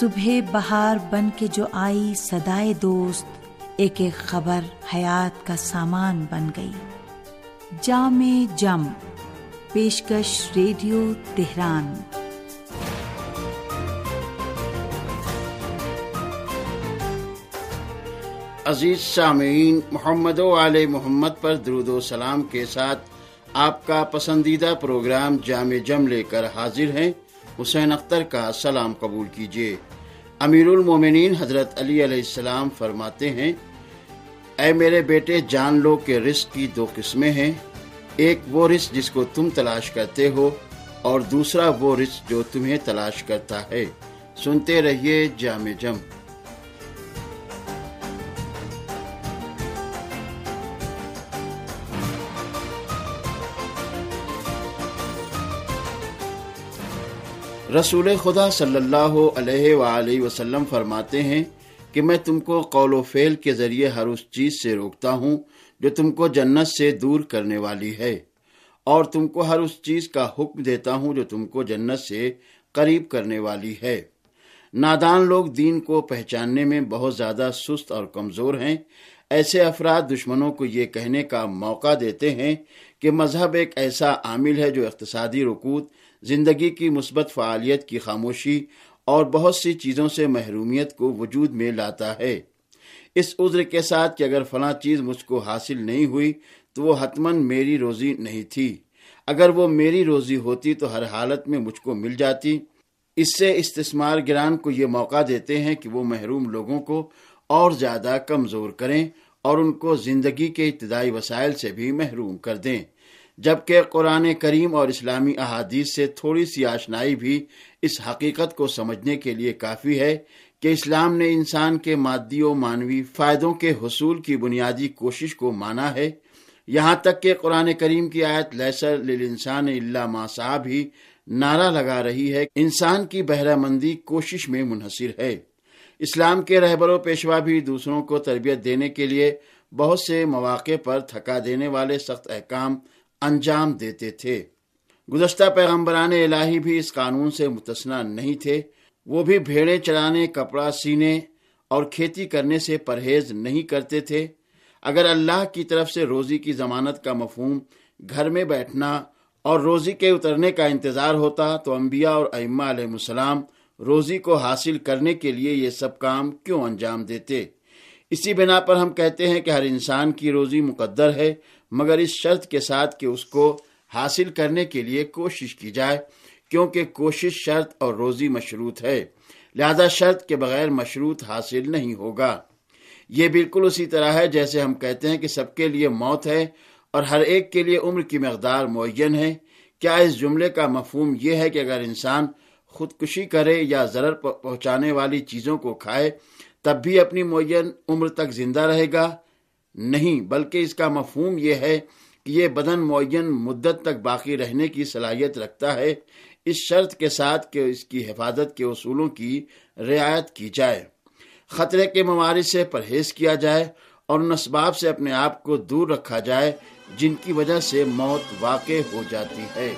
صبح بہار بن کے جو آئی سدائے دوست، ایک ایک خبر حیات کا سامان بن گئی۔ جام جم، پیشکش ریڈیو تہران۔ عزیز سامعین، محمد و علیہ محمد پر درود و سلام کے ساتھ آپ کا پسندیدہ پروگرام جامع جم لے کر حاضر ہیں۔ حسین اختر کا سلام قبول کیجیے امیر المومنین حضرت علی علیہ السلام فرماتے ہیں، اے میرے بیٹے، جان لو کہ رزق کی دو قسمیں ہیں۔ ایک وہ رزق جس کو تم تلاش کرتے ہو، اور دوسرا وہ رزق جو تمہیں تلاش کرتا ہے۔ سنتے رہیے جام جم۔ رسول خدا صلی اللہ علیہ وآلہ وسلم فرماتے ہیں کہ میں تم کو قول و فعل کے ذریعے ہر اس چیز سے روکتا ہوں جو تم کو جنت سے دور کرنے والی ہے اور تم کو ہر اس چیز کا حکم دیتا ہوں جو تم کو جنت سے قریب کرنے والی ہے۔ نادان لوگ دین کو پہچاننے میں بہت زیادہ سست اور کمزور ہیں۔ ایسے افراد دشمنوں کو یہ کہنے کا موقع دیتے ہیں کہ مذہب ایک ایسا عامل ہے جو اقتصادی رکوت زندگی کی مثبت فعالیت کی خاموشی اور بہت سی چیزوں سے محرومیت کو وجود میں لاتا ہے۔ اس عذر کے ساتھ کہ اگر فلاں چیز مجھ کو حاصل نہیں ہوئی تو وہ حتمن میری روزی نہیں تھی۔ اگر وہ میری روزی ہوتی تو ہر حالت میں مجھ کو مل جاتی۔ اس سے استثمار گران کو یہ موقع دیتے ہیں کہ وہ محروم لوگوں کو اور زیادہ کمزور کریں اور ان کو زندگی کے ابتدائی وسائل سے بھی محروم کر دیں۔ جبکہ قرآن کریم اور اسلامی احادیث سے تھوڑی سی آشنائی بھی اس حقیقت کو سمجھنے کے لیے کافی ہے کہ اسلام نے انسان کے مادی و مانوی فائدوں کے حصول کی بنیادی کوشش کو مانا ہے۔ یہاں تک کہ قرآن کریم کی آیت لیسر للانسان اللہ ماسا بھی نعرہ لگا رہی ہے۔ انسان کی بہرہ مندی کوشش میں منحصر ہے۔ اسلام کے رہبر و پیشوا بھی دوسروں کو تربیت دینے کے لیے بہت سے مواقع پر تھکا دینے والے سخت احکام انجام دیتے تھے۔ گزشتہ پیغمبران الہی بھی اس قانون سے متثنا نہیں تھے۔ وہ بھی بھیڑے چلانے، کپڑا سینے اور کھیتی کرنے سے پرہیز نہیں کرتے تھے۔ اگر اللہ کی طرف سے روزی کی ضمانت کا مفہوم گھر میں بیٹھنا اور روزی کے اترنے کا انتظار ہوتا تو انبیاء اور ائمہ علیہ السلام روزی کو حاصل کرنے کے لیے یہ سب کام کیوں انجام دیتے؟ اسی بنا پر ہم کہتے ہیں کہ ہر انسان کی روزی مقدر ہے مگر اس شرط کے ساتھ کہ اس کو حاصل کرنے کے لیے کوشش کی جائے، کیونکہ کوشش شرط اور روزی مشروط ہے۔ لہذا شرط کے بغیر مشروط حاصل نہیں ہوگا۔ یہ بالکل اسی طرح ہے جیسے ہم کہتے ہیں کہ سب کے لیے موت ہے اور ہر ایک کے لیے عمر کی مقدار معین ہے۔ کیا اس جملے کا مفہوم یہ ہے کہ اگر انسان خودکشی کرے یا ضرر پہنچانے والی چیزوں کو کھائے، تب بھی اپنی معین عمر تک زندہ رہے گا؟ نہیں، بلکہ اس کا مفہوم یہ ہے کہ یہ بدن معین مدت تک باقی رہنے کی صلاحیت رکھتا ہے، اس شرط کے ساتھ کہ اس کی حفاظت کے اصولوں کی رعایت کی جائے۔ خطرے کے موارد سے پرہیز کیا جائے اور ان اسباب سے اپنے آپ کو دور رکھا جائے، جن کی وجہ سے موت واقع ہو جاتی ہے۔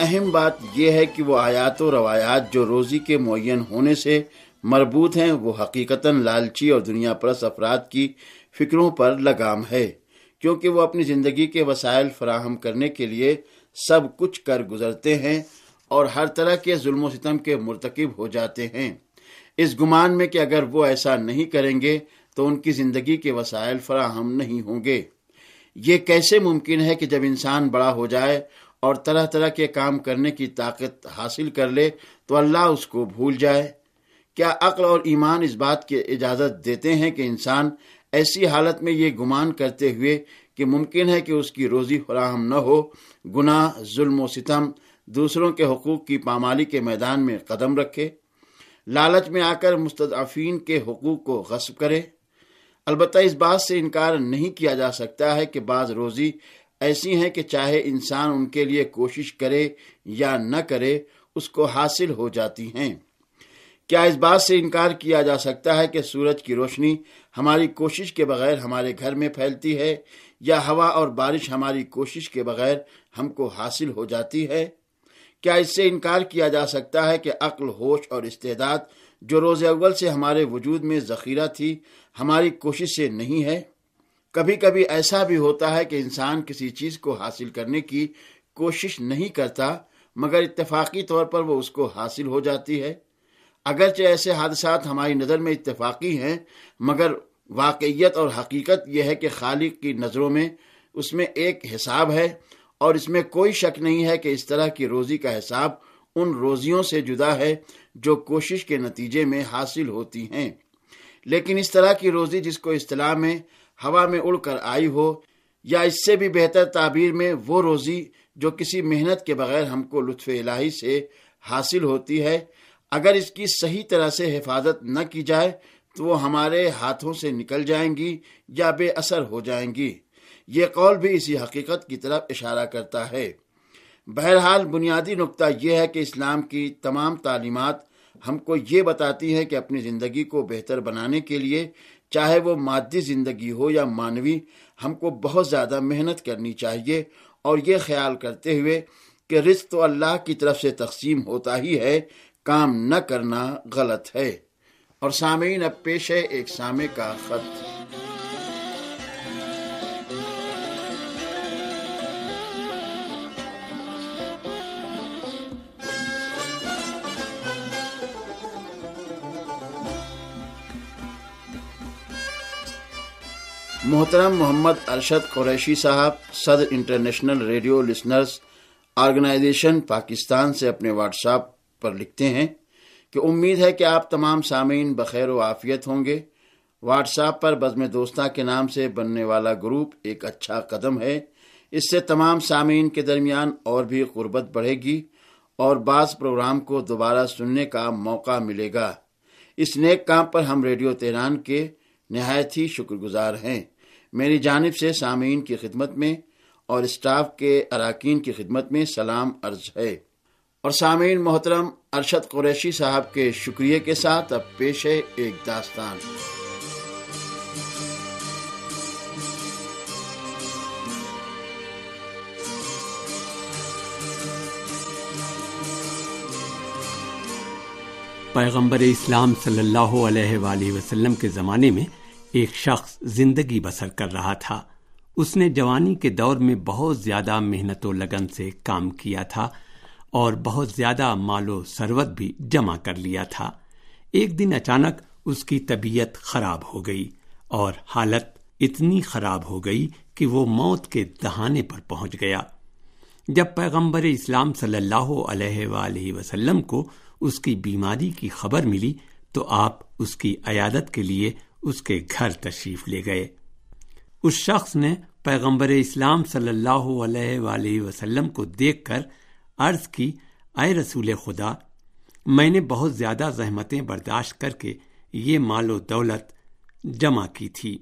اہم بات یہ ہے کہ وہ آیات و روایات جو روزی کے معین ہونے سے مربوط ہیں، وہ حقیقتا لالچی اور دنیا پرس افراد کی فکروں پر لگام ہے، کیونکہ وہ اپنی زندگی کے وسائل فراہم کرنے کے لیے سب کچھ کر گزرتے ہیں اور ہر طرح کے ظلم و ستم کے مرتکب ہو جاتے ہیں۔ اس گمان میں کہ اگر وہ ایسا نہیں کریں گے تو ان کی زندگی کے وسائل فراہم نہیں ہوں گے۔ یہ کیسے ممکن ہے کہ جب انسان بڑا ہو جائے اور طرح طرح کے کام کرنے کی طاقت حاصل کر لے تو اللہ اس کو بھول جائے۔ کیا عقل اور ایمان اس بات کی اجازت دیتے ہیں کہ انسان ایسی حالت میں یہ گمان کرتے ہوئے کہ ممکن ہے کہ اس کی روزی فراہم نہ ہو، گناہ، ظلم و ستم دوسروں کے حقوق کی پامالی کے میدان میں قدم رکھے، لالچ میں آ کر مستضعفین کے حقوق کو غصب کرے۔ البتہ اس بات سے انکار نہیں کیا جا سکتا ہے کہ بعض روزی ایسی ہیں کہ چاہے انسان ان کے لیے کوشش کرے یا نہ کرے، اس کو حاصل ہو جاتی ہیں۔ کیا اس بات سے انکار کیا جا سکتا ہے کہ سورج کی روشنی ہماری کوشش کے بغیر ہمارے گھر میں پھیلتی ہے یا ہوا اور بارش ہماری کوشش کے بغیر ہم کو حاصل ہو جاتی ہے؟ کیا اس سے انکار کیا جا سکتا ہے کہ عقل، ہوش اور استعداد جو روز اول سے ہمارے وجود میں ذخیرہ تھی، ہماری کوشش سے نہیں ہے؟ کبھی کبھی ایسا بھی ہوتا ہے کہ انسان کسی چیز کو حاصل کرنے کی کوشش نہیں کرتا، مگر اتفاقی طور پر وہ اس کو حاصل ہو جاتی ہے۔ اگرچہ ایسے حادثات ہماری نظر میں اتفاقی ہیں، مگر واقعیت اور حقیقت یہ ہے کہ خالق کی نظروں میں اس میں ایک حساب ہے، اور اس میں کوئی شک نہیں ہے کہ اس طرح کی روزی کا حساب ان روزیوں سے جدا ہے جو کوشش کے نتیجے میں حاصل ہوتی ہیں۔ لیکن اس طرح کی روزی جس کو اصطلاح میں ہوا میں اڑ کر آئی ہو، یا اس سے بھی بہتر تعبیر میں وہ روزی جو کسی محنت کے بغیر ہم کو لطف الہی سے حاصل ہوتی ہے، اگر اس کی صحیح طرح سے حفاظت نہ کی جائے تو وہ ہمارے ہاتھوں سے نکل جائیں گی یا بے اثر ہو جائیں گی۔ یہ قول بھی اسی حقیقت کی طرف اشارہ کرتا ہے۔ بہرحال بنیادی نقطہ یہ ہے کہ اسلام کی تمام تعلیمات ہم کو یہ بتاتی ہے کہ اپنی زندگی کو بہتر بنانے کے لیے چاہے وہ مادی زندگی ہو یا مانوی، ہم کو بہت زیادہ محنت کرنی چاہیے۔ اور یہ خیال کرتے ہوئے کہ رزق تو اللہ کی طرف سے تقسیم ہوتا ہی ہے، کام نہ کرنا غلط ہے۔ اور سامعین، اب پیش ہے ایک سامع کا خط۔ محترم محمد ارشد قریشی صاحب، صدر international radio listeners, organisation Pakistan سے اپنے واٹس ایپ پر لکھتے ہیں کہ امید ہے کہ آپ تمام سامعین بخیر و عافیت ہوں گے۔ واٹس ایپ پر بزم دوستہ کے نام سے بننے والا گروپ ایک اچھا قدم ہے۔ اس سے تمام سامعین کے درمیان اور بھی قربت بڑھے گی اور بعض پروگرام کو دوبارہ سننے کا موقع ملے گا۔ اس نیک کام پر ہم ریڈیو تہران کے نہایت ہی شکر گزار ہیں۔ میری جانب سے سامعین کی خدمت میں اور اسٹاف کے اراکین کی خدمت میں سلام عرض ہے۔ اور سامعین محترم، ارشد قریشی صاحب کے شکریہ کے ساتھ اب پیش ہے ایک داستان۔ پیغمبر اسلام صلی اللہ علیہ وآلہ وسلم کے زمانے میں ایک شخص زندگی بسر کر رہا تھا۔ اس نے جوانی کے دور میں بہت زیادہ محنت و لگن سے کام کیا تھا اور بہت زیادہ مال و سروت بھی جمع کر لیا تھا۔ ایک دن اچانک اس کی طبیعت خراب ہو گئی اور حالت اتنی خراب ہو گئی کہ وہ موت کے دہانے پر پہنچ گیا۔ جب پیغمبر اسلام صلی اللہ علیہ وآلہ وسلم کو اس کی بیماری کی خبر ملی تو آپ اس کی عیادت کے لیے اس کے گھر تشریف لے گئے۔ اس شخص نے پیغمبر اسلام صلی اللہ علیہ وآلہ وسلم کو دیکھ کر عرض کی، اے رسول خدا، میں نے بہت زیادہ زحمتیں برداشت کر کے یہ مال و دولت جمع کی تھی۔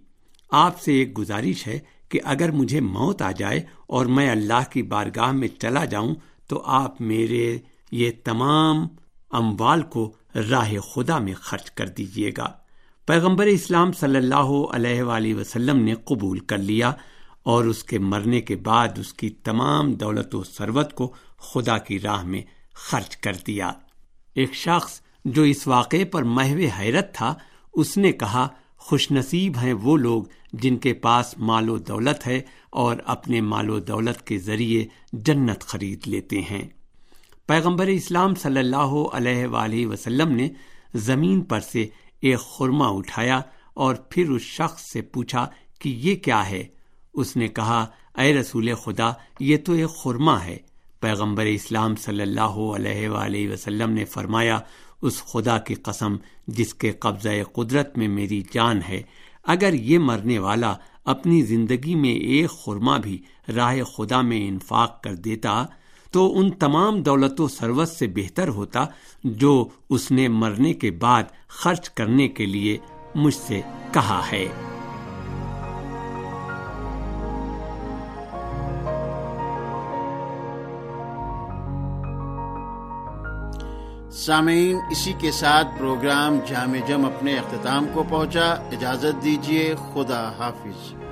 آپ سے ایک گزارش ہے کہ اگر مجھے موت آ جائے اور میں اللہ کی بارگاہ میں چلا جاؤں، تو آپ میرے یہ تمام اموال کو راہ خدا میں خرچ کر دیجیے گا۔ پیغمبر اسلام صلی اللہ علیہ وآلہ وسلم نے قبول کر لیا اور اس کے مرنے کے بعد اس کی تمام دولت و ثروت کو خدا کی راہ میں خرچ کر دیا۔ ایک شخص جو اس واقعے پر محو حیرت تھا، اس نے کہا، خوش نصیب ہیں وہ لوگ جن کے پاس مال و دولت ہے اور اپنے مال و دولت کے ذریعے جنت خرید لیتے ہیں۔ پیغمبر اسلام صلی اللہ علیہ وآلہ وسلم نے زمین پر سے ایک خورما اٹھایا اور پھر اس شخص سے پوچھا کہ یہ کیا ہے؟ اس نے کہا، اے رسول خدا، یہ تو ایک خورما ہے۔ پیغمبر اسلام صلی اللہ علیہ وآلہ وسلم نے فرمایا، اس خدا کی قسم، جس کے قبضہ قدرت میں میری جان ہے، اگر یہ مرنے والا اپنی زندگی میں ایک خورما بھی راہ خدا میں انفاق کر دیتا تو ان تمام دولت و ثروت سے بہتر ہوتا جو اس نے مرنے کے بعد خرچ کرنے کے لیے مجھ سے کہا ہے۔ سامعین، اسی کے ساتھ پروگرام جامع جم اپنے اختتام کو پہنچا۔ اجازت دیجیے خدا حافظ۔